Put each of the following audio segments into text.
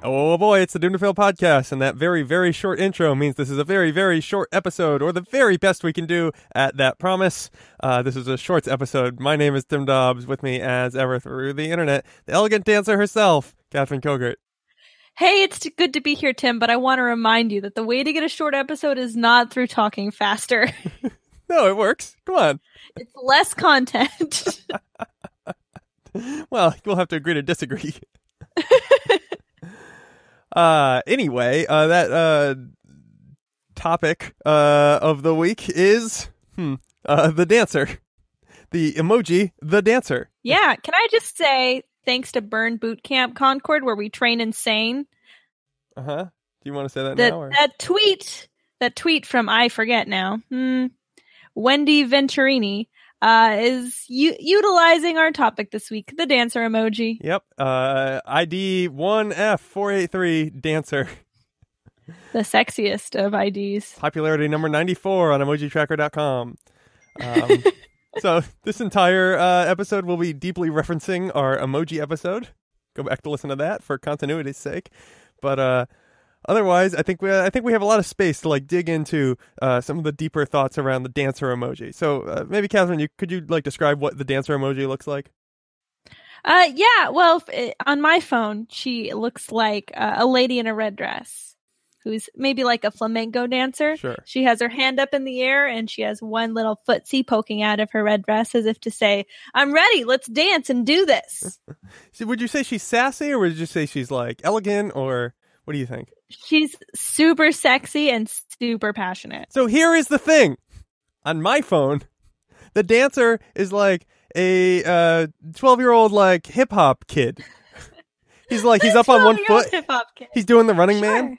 Oh boy, it's the Doom to Fail podcast, and that very, very short intro means this is a very, very short episode, or the very best we can do at that promise. Uh, this is a shorts episode. My name is Tim Dobbs. With me, as ever, through the internet, the elegant dancer herself, Catherine Kogert. Hey, it's good to be here, Tim, but I want to remind you that the way to get a short episode is not through talking faster. No, it works. Come on. it's less content. Well, we'll have to agree to disagree. Uh, anyway, uh, that uh, topic uh, of the week is hmm, uh, the dancer, the emoji, the dancer. yeah, can I just say thanks to Burn Boot Camp Concord, where we train insane, Uh huh. Do you want to say that that now? Or? that tweet, that tweet from I forget now, hmm, Wendy Venturini, uh, is u- utilizing our topic this week, the dancer emoji. Yep. Uh, ID one F four eight three dancer. The sexiest of IDs. Popularity number ninety four on emojitracker.com. Um, so this entire uh, episode will be deeply referencing our emoji episode. Go back to listen to that for continuity's sake. But uh, otherwise, I think we I think we have a lot of space to like dig into uh, some of the deeper thoughts around the dancer emoji. So uh, maybe Catherine, you could you like describe what the dancer emoji looks like? Uh, yeah. Well, f- eh, on my phone, she looks like uh, a lady in a red dress, who's maybe like a flamenco dancer. Sure. She has her hand up in the air and she has one little footsie poking out of her red dress, as if to say, "I'm ready. Let's dance and do this." So would you say she's sassy, or would you say she's like elegant, or what do you think? She's super sexy and super passionate. So here is the thing. On my phone, the dancer is like a uh 12-year-old like hip hop kid. He's like he's up on one foot. He's doing the running man.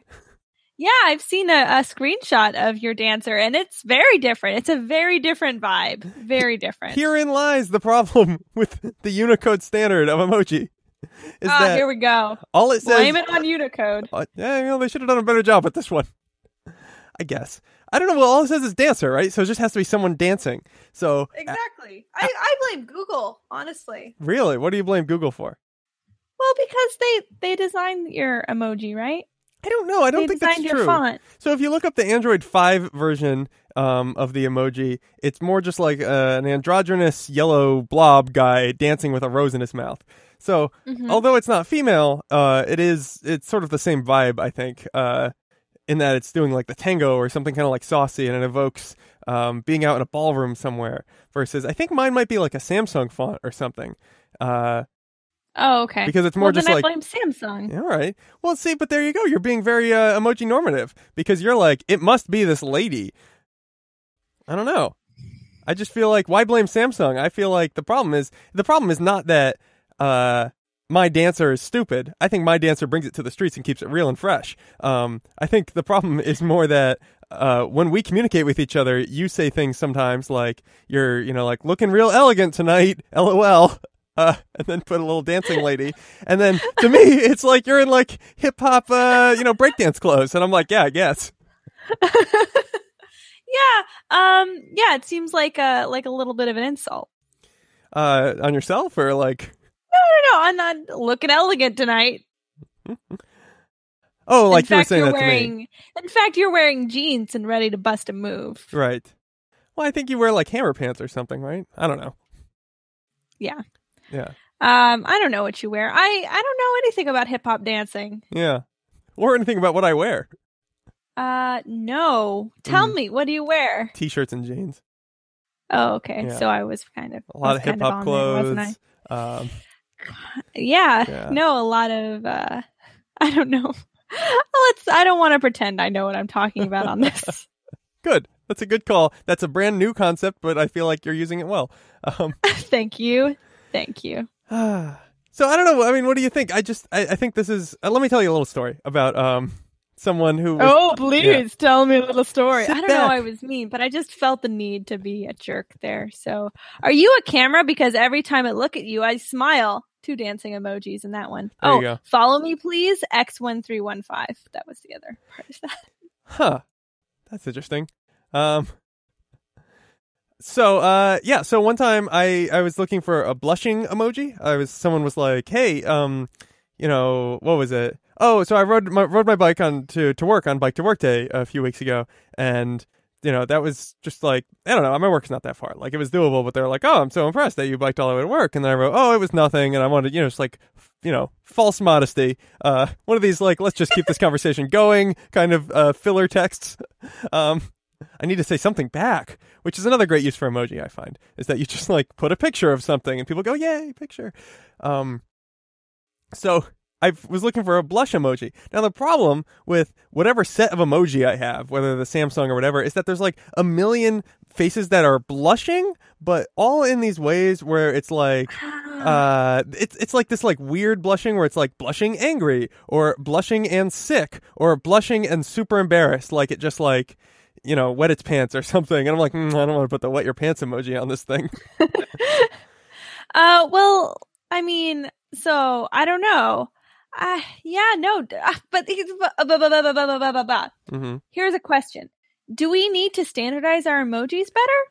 Yeah, I've seen a, a screenshot of your dancer, and it's very different. It's a very different vibe. Very different. Herein lies the problem with the Unicode standard of emoji. Is ah, that here we go. all it says Blame it on Unicode. Uh, yeah, you know, they should have done a better job with this one. I guess. I don't know. Well, all it says is dancer, right? So it just has to be someone dancing. So, uh, Exactly. I, I blame Google, honestly. really, what do you blame Google for? Well, because they they designed your emoji, right? I don't know. I don't they think that's designed your true. font. So if you look up the Android 5 version um, of the emoji, it's more just like uh, an androgynous yellow blob guy dancing with a rose in his mouth. So Mhm. although it's not female, uh, it is it's sort of the same vibe, I think, uh, in that it's doing like the tango or something kind of like saucy, and it evokes um, being out in a ballroom somewhere. Versus, I think mine might be like a Samsung font or something, uh, Oh, okay. because it's more well, just then like I blame Samsung. all right. Well, see, but there you go. You're being very uh, emoji normative because you're like, it must be this lady. I don't know. I just feel like why blame Samsung? I feel like the problem is the problem is not that uh, my dancer is stupid. I think my dancer brings it to the streets and keeps it real and fresh. Um, I think the problem is more that uh, when we communicate with each other, you say things sometimes like you're, you know, like looking real elegant tonight, lol. Uh, and then put a little dancing lady. And then to me, it's like you're in like hip hop, uh, you know, breakdance clothes. And I'm like, yeah, I guess. Yeah. Um. Yeah. It seems like a like a little bit of an insult. Uh, on yourself or like, No, no, no. I'm not looking elegant tonight. oh, like in you were saying you're that to me. In fact, you're wearing jeans and ready to bust a move. Right. Well, I think you wear like hammer pants or something, right? I don't know. Yeah. Yeah. Um. I don't know what you wear. I I don't know anything about hip hop dancing. Yeah. Or anything about what I wear. Uh. No. Tell Mhm. me. What do you wear? T-shirts and jeans. Oh. Okay. Yeah. So I was kind of A lot of hip hop there, clothes. I? Um, Yeah, Yeah. no, a lot of uh I don't know. Let's I don't want to pretend I know what I'm talking about on this. good. That's a good call. That's a brand new concept, but I feel like you're using it well. Um, Thank you. Thank you. so I don't know. I mean, what do you think? I just, I, I think this is. Uh, let me tell you a little story about um someone who. Was, Oh, please yeah. tell me a little story. Sit I don't know back. I was mean, but I just felt the need to be a jerk there. So, are you a camera because every time I look at you I smile. Two dancing emojis in that one. There you oh, go. follow me please. X1315. That was the other part of that. Huh. That's interesting. Um. So, uh, yeah. So one time I I was looking for a blushing emoji. I was someone was like, hey, um, you know, what was it? Oh, so I rode my rode my bike on to to work on bike to work day a few weeks ago, and you know that was just like I don't know. My work's not that far. Like it was doable, but they're like, oh, I'm so impressed that you biked all the way to work, and then I wrote, oh, it was nothing, and I wanted you know just like you know false modesty. Uh, one of these like let's just keep this conversation going kind of uh, filler texts. Um, I need to say something back, which is another great use for emoji. I find is that you just like put a picture of something and people go, "Yay, picture!" Um, so I was looking for a blush emoji. Now the problem with whatever set of emoji I have, whether the Samsung or whatever, is that there's like a million faces that are blushing, but all in these ways where it's like uh it's it's like this like weird blushing where it's like blushing angry or blushing and sick or blushing and super embarrassed like it just like you know, wet its pants or something. And I'm like, mm, I don't want to put the wet your pants emoji on this thing. uh, well, I mean, so I don't know. Uh, yeah, no, but mm-hmm. here's a question: Do we need to standardize our emojis better?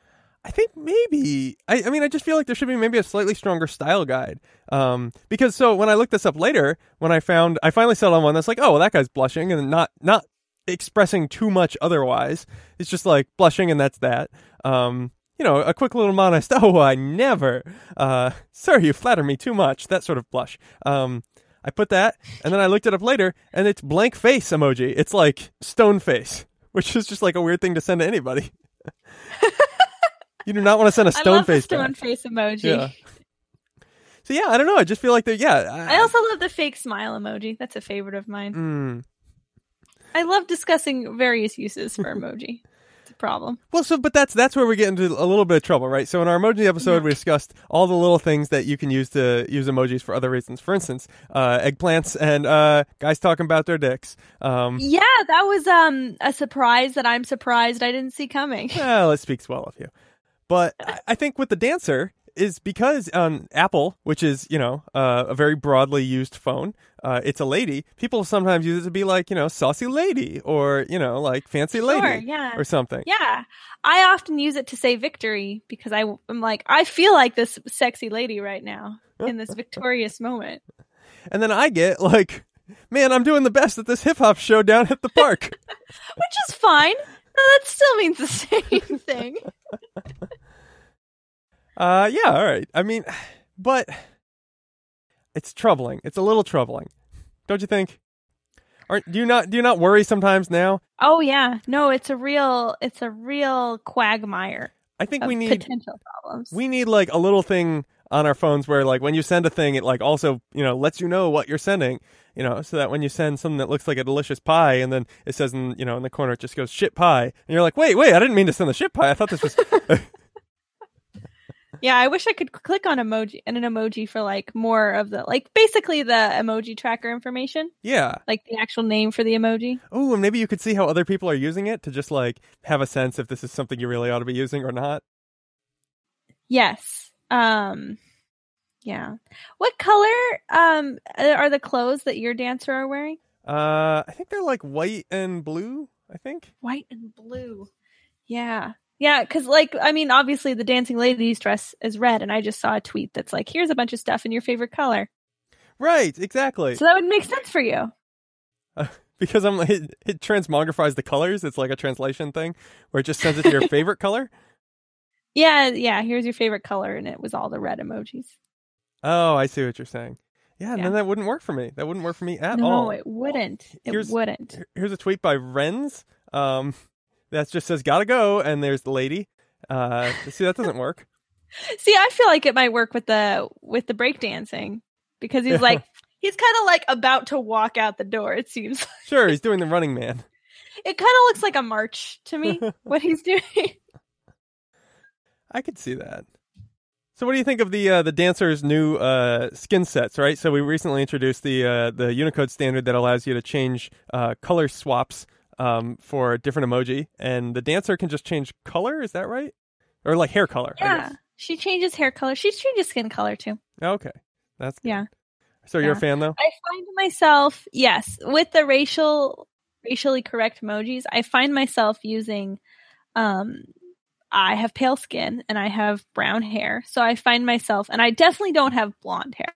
I think maybe. I, I mean, I just feel like there should be maybe a slightly stronger style guide. Um, because so when I looked this up later, when I found, I finally settled on one that's like, oh, well, that guy's blushing and not not expressing too much otherwise. It's just like blushing and that's that. Um, you know, a quick little modest, oh, I never. Uh, sir, you flatter me too much. That sort of blush. Um, I put that, and then I looked it up later, and it's blank face emoji. It's like stone face, which is just like a weird thing to send to anybody. you do not want to send a stone face. stone back. face emoji. Yeah. So yeah, I don't know. I just feel like they're yeah. I, I, also love the fake smile emoji. That's a favorite of mine. Mm. I love discussing various uses for emoji. Problem. Well, so but that's that's where we get into a little bit of trouble, right? So in our emoji episode, yeah. we discussed all the little things that you can use to use emojis for other reasons. For instance, uh, eggplants and uh, guys talking about their dicks. Um, yeah, that was um, a surprise that I'm surprised I didn't see coming. Well, it speaks well of you. But I, I think with the dancer, is because on Apple, which is you know uh, a very broadly used phone, uh, it's a lady. People sometimes use it to be like you know saucy lady or you know like fancy lady sure, yeah. or something. Yeah, I often use it to say victory because I, I'm like I feel like this sexy lady right now in this victorious moment. And then I get like, man, I'm doing the best at this hip hop show down at the park, which is fine. That still means the same thing. Uh, yeah, all right. I mean, but it's troubling. It's a little troubling, don't you think? Aren't do you not do you not worry sometimes now? Oh yeah, no, it's a real it's a real quagmire. I think we need potential problems. We need like a little thing on our phones where like when you send a thing, it like also you know lets you know what you're sending. You know, so that when you send something that looks like a delicious pie, and then it says in you know in the corner it just goes shit pie, and you're like, wait, wait, I didn't mean to send the shit pie. I thought this was. Yeah, I wish I could click on emoji and an emoji for like more of the like basically the emoji tracker information. Yeah. Like the actual name for the emoji. Oh, and maybe you could see how other people are using it to just like have a sense if this is something you really ought to be using or not. Yes. Um yeah. What color um are the clothes that your dancer are wearing? Uh I think they're like white and blue, I think. White and blue. Yeah. Yeah, because like I mean, obviously the dancing lady's dress is red, and I just saw a tweet that's like, "Here's a bunch of stuff in your favorite color." Right, exactly. So that would make sense for you. Uh, because I'm it, it transmogrifies the colors. It's like a translation thing where it just sends it to your favorite color. Yeah, yeah. Here's your favorite color, and it was all the red emojis. Oh, I see what you're saying. Yeah, and then that wouldn't work for me. That wouldn't work for me at no, all. No, it wouldn't. It here's, wouldn't. Here's a tweet by Renz. Um, that just says gotta go, and there's the lady. Uh, see, that doesn't work. see, I feel like it might work with the with the breakdancing because he's like he's kind of like about to walk out the door. It seems. sure, he's doing the running man. It kind of looks like a march to me. what he's doing. I could see that. So, what do you think of the uh, the dancer's new uh, skin sets? Right. So, we recently introduced the uh, the Unicode standard that allows you to change uh, color swaps um, for a different emoji, and the dancer can just change color. Is that right? Or like hair color? Yeah, she changes hair color. She changes skin color too. Okay, that's good. yeah. So you're yeah. a fan though? I find myself yes with the racial racially correct emojis. I find myself using. Um, I have pale skin and I have brown hair, so I find myself, and I definitely don't have blonde hair.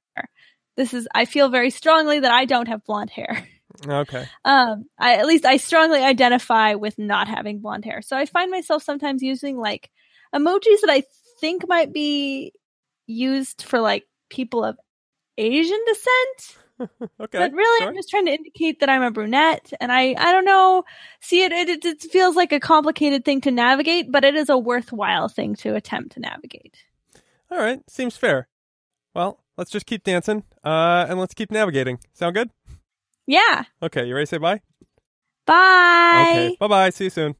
This is I feel very strongly that I don't have blonde hair. Okay. Um, I at least I strongly identify with not having blonde hair. So I find myself sometimes using like emojis that I think might be used for like people of Asian descent. Okay. but really, sure. I'm just trying to indicate that I'm a brunette, and I I don't know. See, it, it it feels like a complicated thing to navigate, but it is a worthwhile thing to attempt to navigate. All right. Seems fair. Well, let's just keep dancing, uh, and let's keep navigating. Sound good? Yeah. Okay. You ready to say bye? Bye. Okay. Bye bye. See you soon.